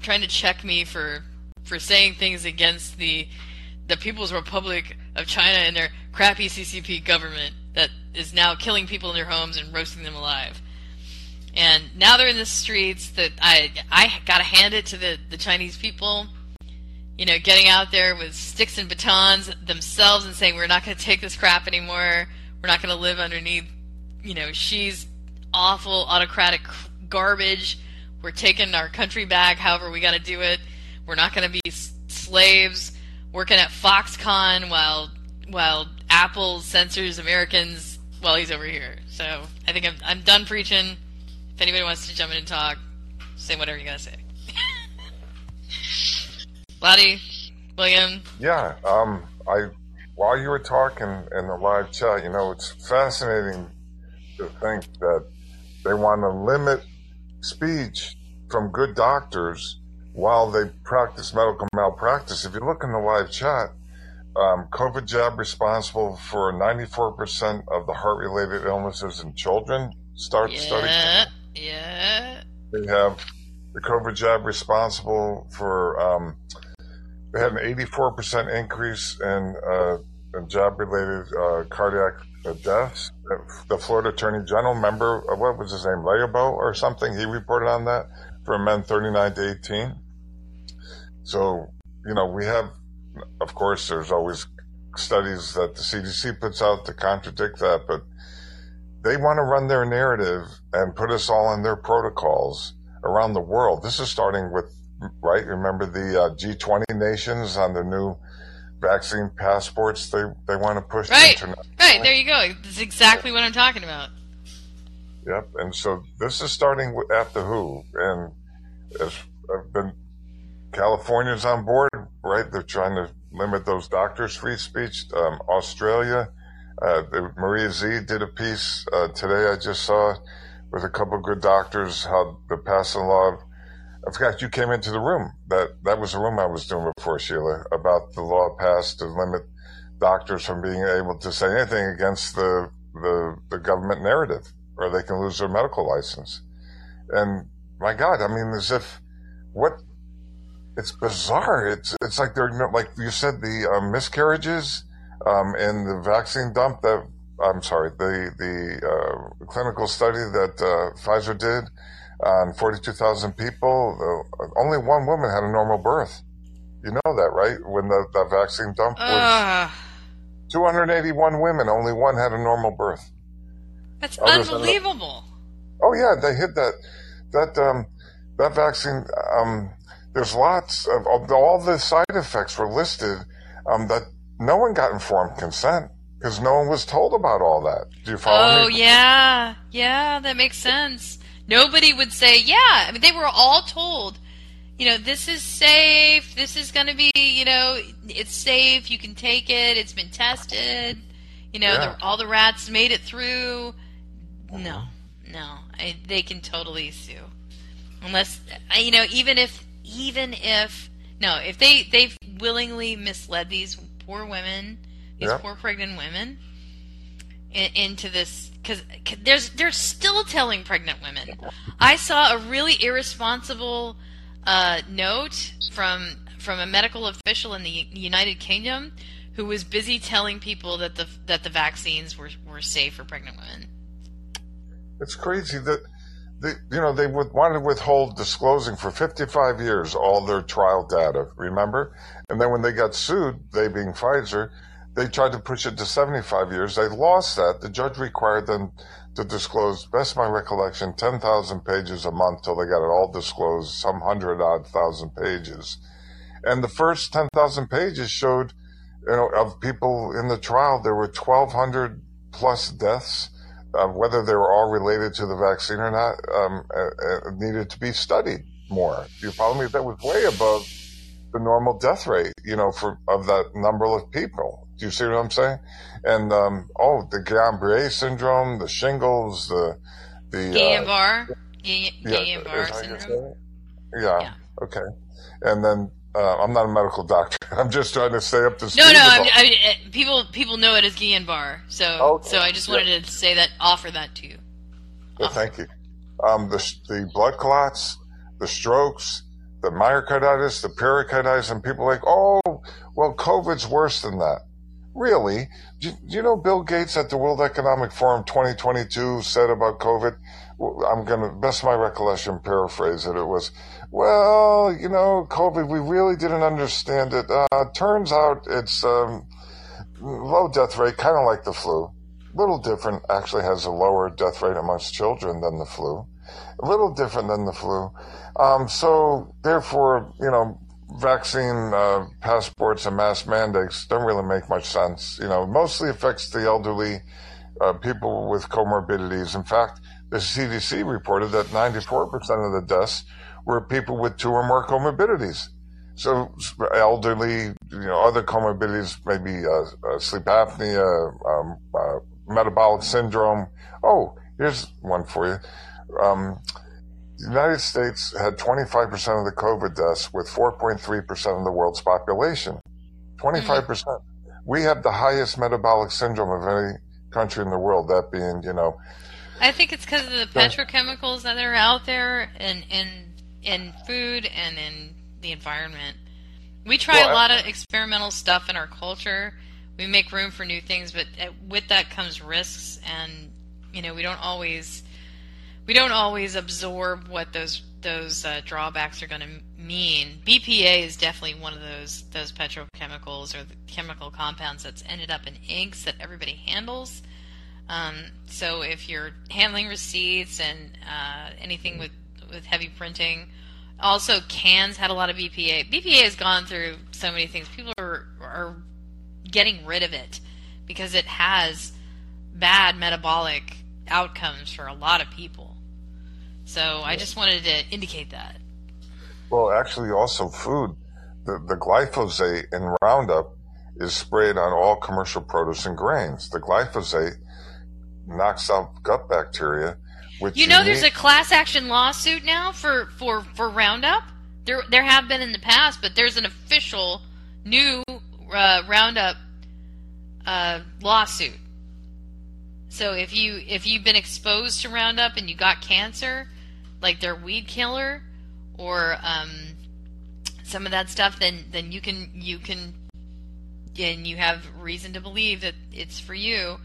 Speaker 2: trying to check me for for saying things against the the People's Republic of China and their crappy CCP government that is now killing people in their homes and roasting them alive. And now they're in the streets. That I I gotta hand it to the the Chinese people. You know, getting out there with sticks and batons themselves and saying we're not to take this crap anymore. We're not to live underneath, you know, Xi's awful autocratic garbage. We're taking our country back. However, we got to do it. We're not going to be slaves working at Foxconn while while Apple censors Americans while he's over here. So I think I'm I'm done preaching. If anybody wants to jump in and talk, say whatever you gotta say. Lottie, William.
Speaker 3: Yeah. Um. I while you were talking in the live chat, you know, it's fascinating to think that they want to limit speech from good doctors while they practice medical malpractice, if you look in the live chat, um, COVID jab responsible for 94% of the heart related illnesses in children. Start
Speaker 2: yeah,
Speaker 3: study.
Speaker 2: Yeah.
Speaker 3: They have the COVID jab responsible for, um, they had an 84% increase in, uh, in job related uh, cardiac uh, deaths. The Florida Attorney General, member, uh, what was his name, Leobo or something, he reported on that for men 39 to 18. So, you know, we have, of course, there's always studies that the CDC puts out to contradict that, but they want to run their narrative and put us all in their protocols around the world. This is starting with, right? Remember the uh, G20 nations on the new vaccine passports they, they want to push
Speaker 2: right. Right, there you go. That's exactly what I'm talking about.
Speaker 3: Yep, and so this is starting at the WHO, and as I've been, California's on board, right? They're trying to limit those doctors' free speech. Um, Australia, uh, Maria Z did a piece uh, today I just saw with a couple of good doctors how they're passing law I forgot you came into the room. That that was the room I was doing before Sheila about the law passed to limit doctors from being able to say anything against the the, the government narrative, or they can lose their medical license. And my God, I mean, as if what it's bizarre. It's it's like they're like you said the um, miscarriages um, in the vaccine dump that I'm sorry the the uh, clinical study that uh, Pfizer did on 42,000 people. Uh, only one woman had a normal birth. You know that, right? When the, the vaccine dump was
Speaker 2: Ugh,
Speaker 3: 281 women, only one had a normal birth.
Speaker 2: that's
Speaker 3: Others
Speaker 2: unbelievable.
Speaker 3: Oh yeah, they hit that that um, that vaccine. Um, there's lots of, of all the side effects were listed um, that no one got informed consent because no one was told about all that. Do you follow
Speaker 2: Oh
Speaker 3: me?
Speaker 2: yeah, yeah, that makes sense. Nobody would say, yeah. I mean, they were all told, you know, this is safe. This is going to be, you know, it's safe. You can take it. It's been tested. You know,
Speaker 3: Yeah.
Speaker 2: the, all the rats made it through. No, no, I, they can totally sue, unless you know, even if, even if, no, if they they've willingly misled these poor women, these
Speaker 3: Yeah.
Speaker 2: poor pregnant women in, into this because there's they're still telling pregnant women. I saw a really irresponsible uh, note from from a medical official in the United Kingdom who was busy telling people that the that the vaccines were were safe for pregnant women.
Speaker 3: It's crazy that they, you know they would wanted to withhold disclosing for 55 years all their trial data. Remember, and then when they got sued, they being Pfizer, they tried to push it to 75 years. They lost that. The judge required them to disclose, best my recollection, 10,000 pages a month till they got it all disclosed, some hundred odd thousand pages. And the first 10,000 pages showed, you know, of people in the trial, there were 1,200 plus deaths. Uh, whether they were all related to the vaccine or not um, uh, uh, needed to be studied more. Do you follow me? That was way above the normal death rate, you know, for of that number of people. Do you see what I'm saying? And um, oh, the Guillain-Barré syndrome, the shingles, the the uh,
Speaker 2: Guillain-Barre, Guillain-
Speaker 3: yeah,
Speaker 2: Guillain-Barre
Speaker 3: is that how you
Speaker 2: syndrome.
Speaker 3: Yeah,
Speaker 2: Yeah.
Speaker 3: Okay. And then uh, I'm not a medical doctor. I'm just trying to stay up to speed.
Speaker 2: No, no, I I uh, people people know it as Guillain-Barre, so
Speaker 3: Okay,
Speaker 2: so I just
Speaker 3: yeah.
Speaker 2: wanted to say that, offer that to you.
Speaker 3: Well, thank you. Um, the, the blood clots, the strokes, the myocarditis, the pericarditis, and people like, oh, well, COVID's worse than that. Really? Do, you know Bill Gates at the World Economic Forum 2022 said about COVID? I'm going to, best my recollection, paraphrase it. It was, well, you know, COVID, we really didn't understand it. Uh, turns out it's um, low death rate, kind of like the flu little different actually has a lower death rate amongst children than the flu a little different than the flu um, so therefore you know vaccine uh, passports and mass mandates don't really make much sense you know mostly affects the elderly uh, people with comorbidities in fact the cdc reported that 94% of the deaths were people with two or more comorbidities so elderly, you know, other comorbidities, maybe uh, uh, sleep apnea, um, uh, metabolic syndrome. Oh, here's one for you. Um, the United States had 25% of the COVID deaths with 4.3% of the world's population. 25%. We have the highest metabolic syndrome of any country in the world, that being, you know,
Speaker 2: I think it's because of the petrochemicals that are out there in in in food and in the environment. We try
Speaker 3: Well,
Speaker 2: a
Speaker 3: I-
Speaker 2: lot of experimental stuff in our culture. We make room for new things, but uh, with that comes risks, and you know we don't always we don't always absorb what those those uh, drawbacks are going to mean. BPA is definitely one of those those petrochemicals or the chemical compounds that's ended up in inks that everybody handles. Um, so if you're handling receipts and uh, anything with with heavy printing, also cans had a lot of BPA. BPA has gone through so many things. People are are getting rid of it because it has bad metabolic outcomes for a lot of people. So I just wanted to indicate that.
Speaker 3: Well, actually, also food. The, the glyphosate in Roundup is sprayed on all commercial produce and grains. The glyphosate knocks out gut bacteria, Which
Speaker 2: You know, there's a class action lawsuit now for for for Roundup. There there have been in the past, but there's an official new uh, Roundup uh, lawsuit. So if you if you've been exposed to Roundup and you got cancer, like their weed killer, or um, some of that stuff, then then you can you can and you have reason to believe that it's for you.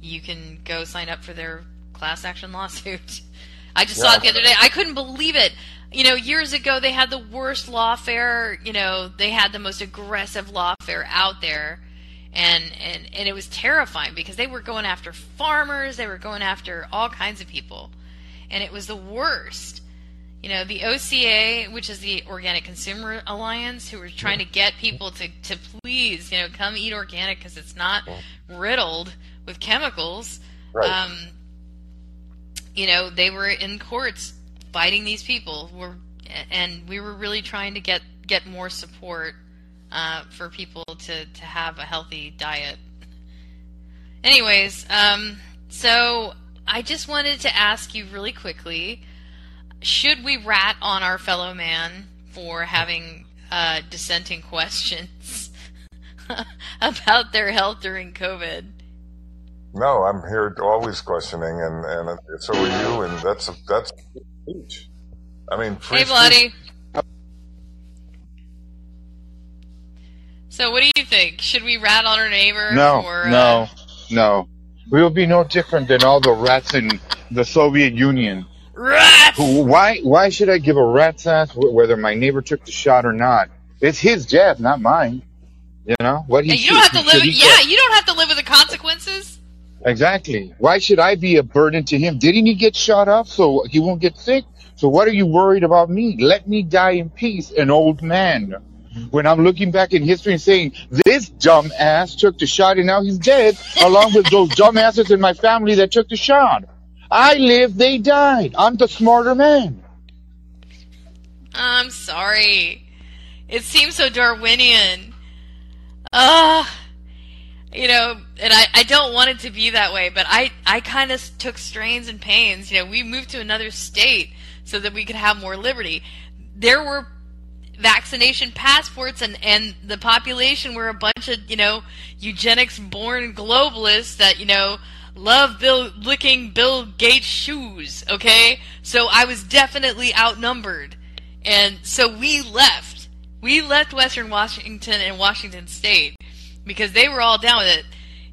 Speaker 2: You can go sign up for their class action lawsuit. I just saw it the other day. I couldn't believe it. You know, years ago they had the worst lawfare. You know, they had the most aggressive lawfare out there, and and and it was terrifying because they were going after farmers. They were going after all kinds of people, and it was the worst. You know, the OCA, which is the Organic Consumer Alliance, who were trying to get people to, to please, you know, come eat organic because it's not riddled with chemicals.
Speaker 3: Right.
Speaker 2: Um, you know, they were in courts fighting these people. Were and we were really trying to get get more support uh, for people to to have a healthy diet. Anyways, um, so I just wanted to ask you really quickly: Should we rat on our fellow man for having uh, dissenting questions about their health during COVID?
Speaker 3: No, I'm here always questioning, and and so are you, and that's that's speech. I mean, free
Speaker 2: Hey,
Speaker 3: speech-
Speaker 2: Bloody. So, what do you think? Should we rat on our neighbor?
Speaker 4: No,
Speaker 2: for, uh,
Speaker 4: no, no. We will be no different than all the rats in the Soviet Union.
Speaker 2: rats.
Speaker 4: Who- Why? Why should I give a rat's ass wh- whether my neighbor took the shot or not? It's his jab, not mine. You know what he
Speaker 2: And you don't have to
Speaker 4: he
Speaker 2: live.
Speaker 4: should eat
Speaker 2: Yeah,
Speaker 4: that.
Speaker 2: you don't have to live with the consequences.
Speaker 4: Exactly. Why should I be a burden to him? Didn't he get shot up so he won't get sick? So what are you worried about me? Let me die in peace, an old man. When I'm looking back in history and saying, this dumbass took the shot and now he's dead, along with those dumbasses in my family that took the shot. I lived, they died. I'm the smarter man.
Speaker 2: I'm sorry. It seems so Darwinian. Uh you know, and I, I don't want it to be that way, but I, I kind of took strains and pains. You know, we moved to another state so that we could have more liberty. There were vaccination passports and, and the population were a bunch of, you know, eugenics born globalists that, you know, love Bill licking Bill Gates shoes, okay? So I was definitely outnumbered. And so we left. We left Western Washington and Washington State because they were all down with it.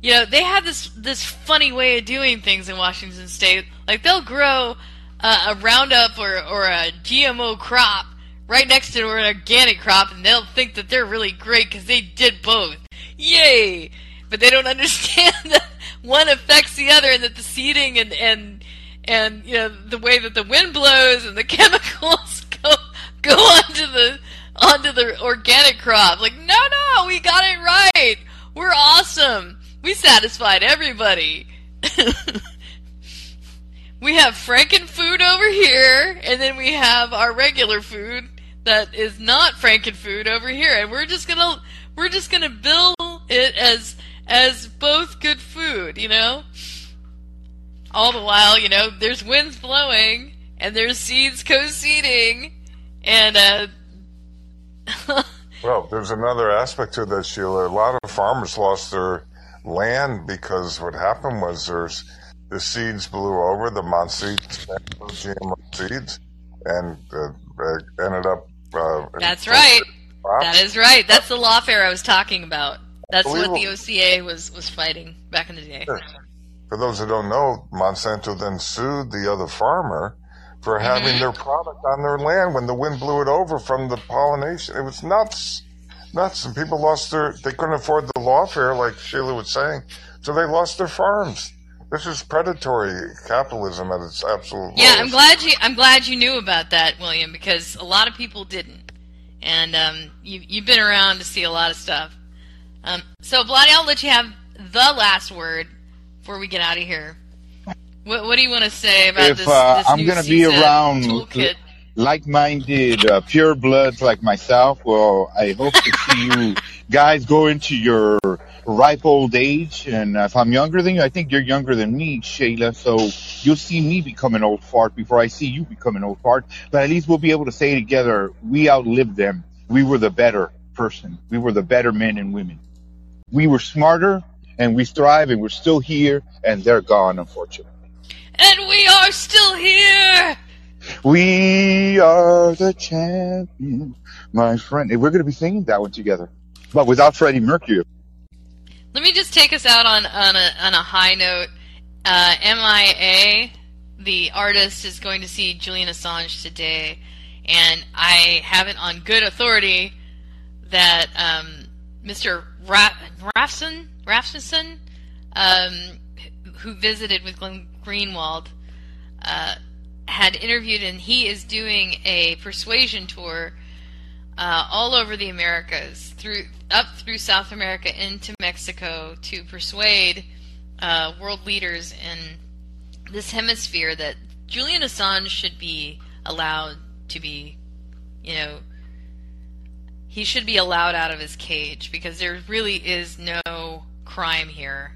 Speaker 2: You know, they have this this funny way of doing things in Washington State. Like they'll grow uh, a Roundup or or a GMO crop right next to an organic crop, and they'll think that they're really great because they did both. Yay! But they don't understand that one affects the other, and that the seeding and and and you know the way that the wind blows and the chemicals go go onto the onto the organic crop. Like, no, no, we got it right. We're awesome. We satisfied everybody. we have Franken food over here, and then we have our regular food that is not frankenfood over here, and we're just gonna we're just gonna bill it as as both good food, you know. All the while, you know, there's winds blowing and there's seeds co-seeding, and uh,
Speaker 3: Well, there's another aspect to that, Sheila. A lot of farmers lost their land because what happened was there's the seeds blew over the Monsanto GMO seeds and uh, ended up. Uh,
Speaker 2: That's right. That is right. That's the lawfare I was talking about. That's what the OCA was was fighting back in the day.
Speaker 3: Sure. For those who don't know, Monsanto then sued the other farmer for having
Speaker 2: Mm-hmm.
Speaker 3: their product on their land when the wind blew it over from the pollination. It was nuts, nuts, and people lost their. They couldn't afford the lawfare, like Sheila was saying, so they lost their farms. This is predatory capitalism at its absolute.
Speaker 2: Yeah, I'm glad you I'm glad you knew about that, William, because a lot of people didn't, and um, you you've been around to see a lot of stuff. Um, so, Blotty, I'll let you have the last word before we get out of here. What, what do you want to say about
Speaker 4: If,
Speaker 2: this?
Speaker 4: uh,
Speaker 2: this
Speaker 4: I'm gonna be around-
Speaker 2: toolkit?
Speaker 4: like-minded, uh, pure bloods like myself. Well, I hope to see you guys go into your ripe old age. And if I'm younger than you, I think you're younger than me, Shayla. So you'll see me become an old fart before I see you become an old fart. But at least we'll be able to say together, we outlived them. We were the better person. We were the better men and women. We were smarter and we thrive and we're still here and they're gone, unfortunately.
Speaker 2: And we are still here!
Speaker 4: We are the champions, my friend. And we're going to be singing that one together, but without Freddie Mercury.
Speaker 2: Let me just take us out on, on, a, on a high note. Uh, MIA, the artist, is going to see Julian Assange today, and I have it on good authority that um, Mr. Ra- Rafson, Rafson, um, who visited with Glenn Greenwald, uh, had interviewed, and he is doing a persuasion tour uh, all over the Americas, through up through South America into Mexico to persuade uh, world leaders in this hemisphere that Julian Assange should be allowed to be, you know, he should be allowed out of his cage because there really is no crime here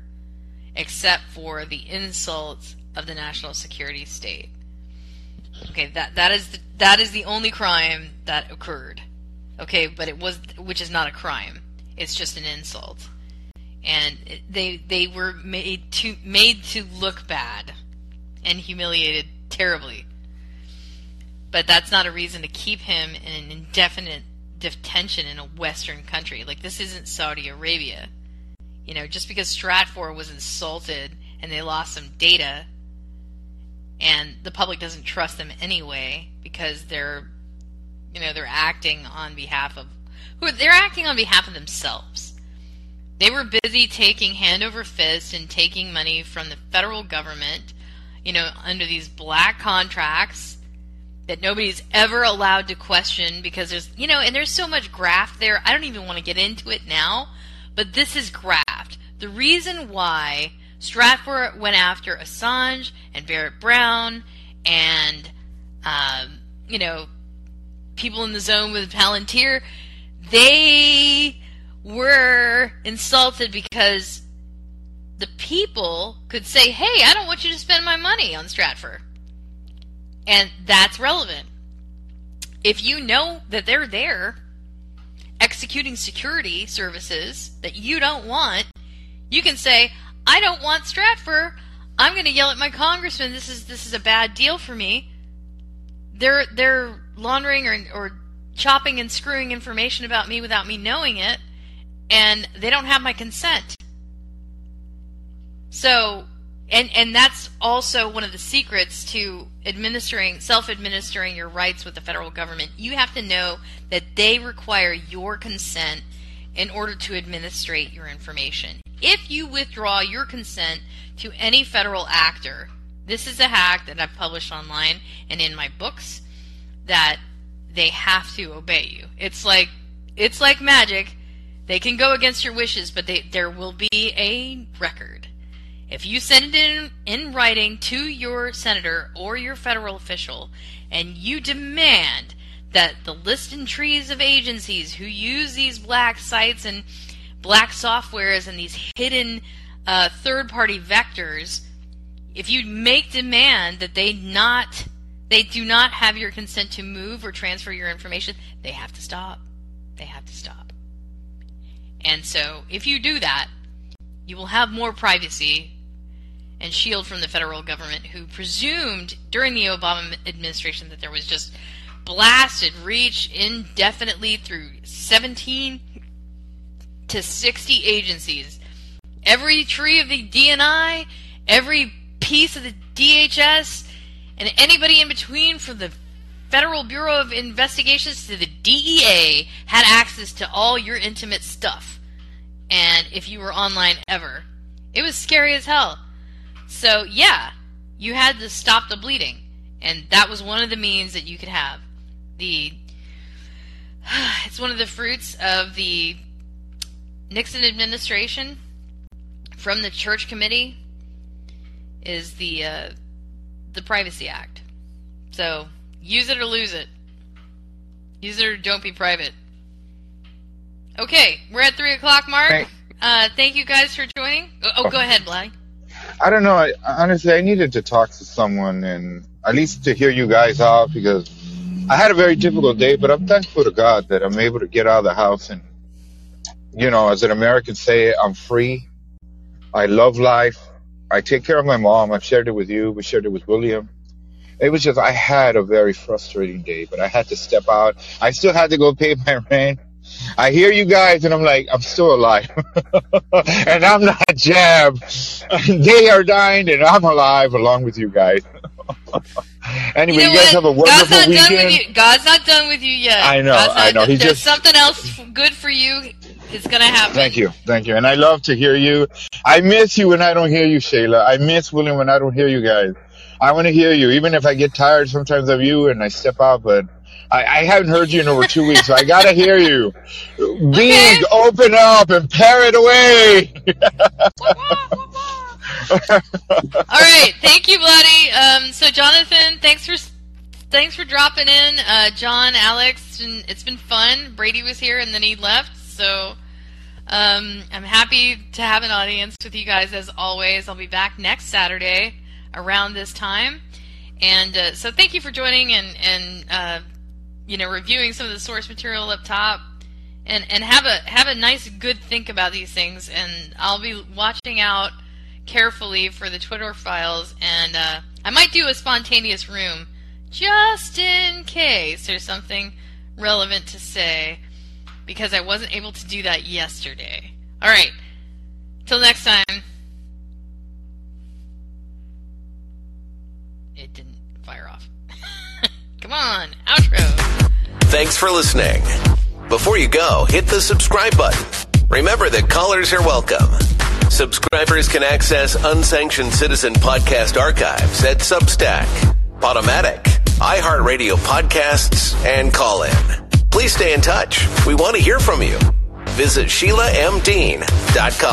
Speaker 2: except for the insults of the national security state. Okay, that that is the, that is the only crime that occurred. Okay, but it was which is not a crime. It's just an insult. And they they were made to made to look bad and humiliated terribly. But that's not a reason to keep him in an indefinite detention in a western country. Like this isn't Saudi Arabia. You know, just because Stratfor was insulted and they lost some data and the public doesn't trust them anyway because they're you know they're acting on behalf of who they're acting on behalf of themselves. They were busy taking hand over fist and taking money from the federal government you know under these black contracts that nobody's ever allowed to question because there's you know and there's so much graft there. I don't even want to get into it now but this is graft. The reason why Stratfor went after Assange and Barrett Brown and, um, you know, people in the zone with Palantir. They were insulted because the people could say, hey, I don't want you to spend my money on Stratfor. And that's relevant. If you know that they're there executing security services that you don't want, you can say, I don't want Stratfor. I'm going to yell at my congressman. This is this is a bad deal for me. They're they're laundering or or chopping and screwing information about me without me knowing it, and they don't have my consent. So, and and that's also one of the secrets to administering self-administering your rights with the federal government. You have to know that they require your consent in order to administrate your information if you withdraw your consent to any federal actor, this is a hack that I've published online and in my books that they have to obey you. It's like it's like magic. They can go against your wishes, but they, there will be a record. If you send it in, in writing to your senator or your federal official and you demand that the list and trees of agencies who use these black sites and black softwares and these hidden uh, third party vectors, if you make demand that they not they do not have your consent to move or transfer your information, they have to stop. They have to stop. And so if you do that, you will have more privacy and shield from the federal government who presumed during the Obama administration that there was just blasted reach indefinitely through 17 to 60 agencies. Every tree of the DNI, every piece of the DHS, and anybody in between from the Federal Bureau of Investigations to the DEA had access to all your intimate stuff. And if you were online ever, it was scary as hell. So, yeah, you had to stop the bleeding. And that was one of the means that you could have. The it's one of the fruits of the Nixon administration from the church committee is the uh, the Privacy Act. So use it or lose it. Use it or don't be private. Okay, we're at three o'clock mark.
Speaker 4: Thank,
Speaker 2: Uh, thank you guys for joining. Oh, oh go ahead, Bly.
Speaker 4: I don't know. I, honestly, I needed to talk to someone and at least to hear you guys out because I had a very difficult day, but I'm thankful to God that I'm able to get out of the house and, you know, as an American say, I'm free. I love life. I take care of my mom. I've shared it with you. We shared it with William. It was just, I had a very frustrating day, but I had to step out. I still had to go pay my rent. I hear you guys and I'm like, I'm still alive. and I'm not jabbed. they are dying and I'm alive along with you guys. anyway,
Speaker 2: You know
Speaker 4: you, guys have a
Speaker 2: God's
Speaker 4: wonderful
Speaker 2: done with
Speaker 4: weekend.
Speaker 2: you. God's not done with you yet.
Speaker 4: I know,
Speaker 2: God's
Speaker 4: I know.
Speaker 2: done-
Speaker 4: He
Speaker 2: There's
Speaker 4: just-
Speaker 2: something else good for you. It's gonna happen.
Speaker 4: Thank you, thank you. And I love to hear you. I miss you when I don't hear you, Shayla. I miss William when I don't hear you guys. I want to hear you, even if I get tired sometimes of you and I step out, but I, I haven't heard you in over two weeks, so I gotta hear you. Big, open up and parrot away.
Speaker 2: All right, thank you, Bloody. Um, so, Jonathan, thanks for thanks for dropping in. Uh, John, Alex, and it's been fun. Brady was here and then he left, so um, I'm happy to have an audience with you guys as always. I'll be back next Saturday around this time, and uh, so thank you for joining and and uh, you know reviewing some of the source material up top. And, and have a have a nice good think about these things and I'll be watching out carefully for the Twitter files, and uh, I might do a spontaneous room just in case there's something relevant to say, because I wasn't able to do that yesterday. All right, till next time. It didn't fire off. Come on, outro.
Speaker 1: Thanks for listening. Before you go, hit the subscribe button. Remember that callers are welcome. Subscribers can access unsanctioned citizen podcast archives at Substack, Podomatic, iHeartRadio podcasts, and Callin. Please stay in touch. We want to hear from you. Visit SheilaMDean.com.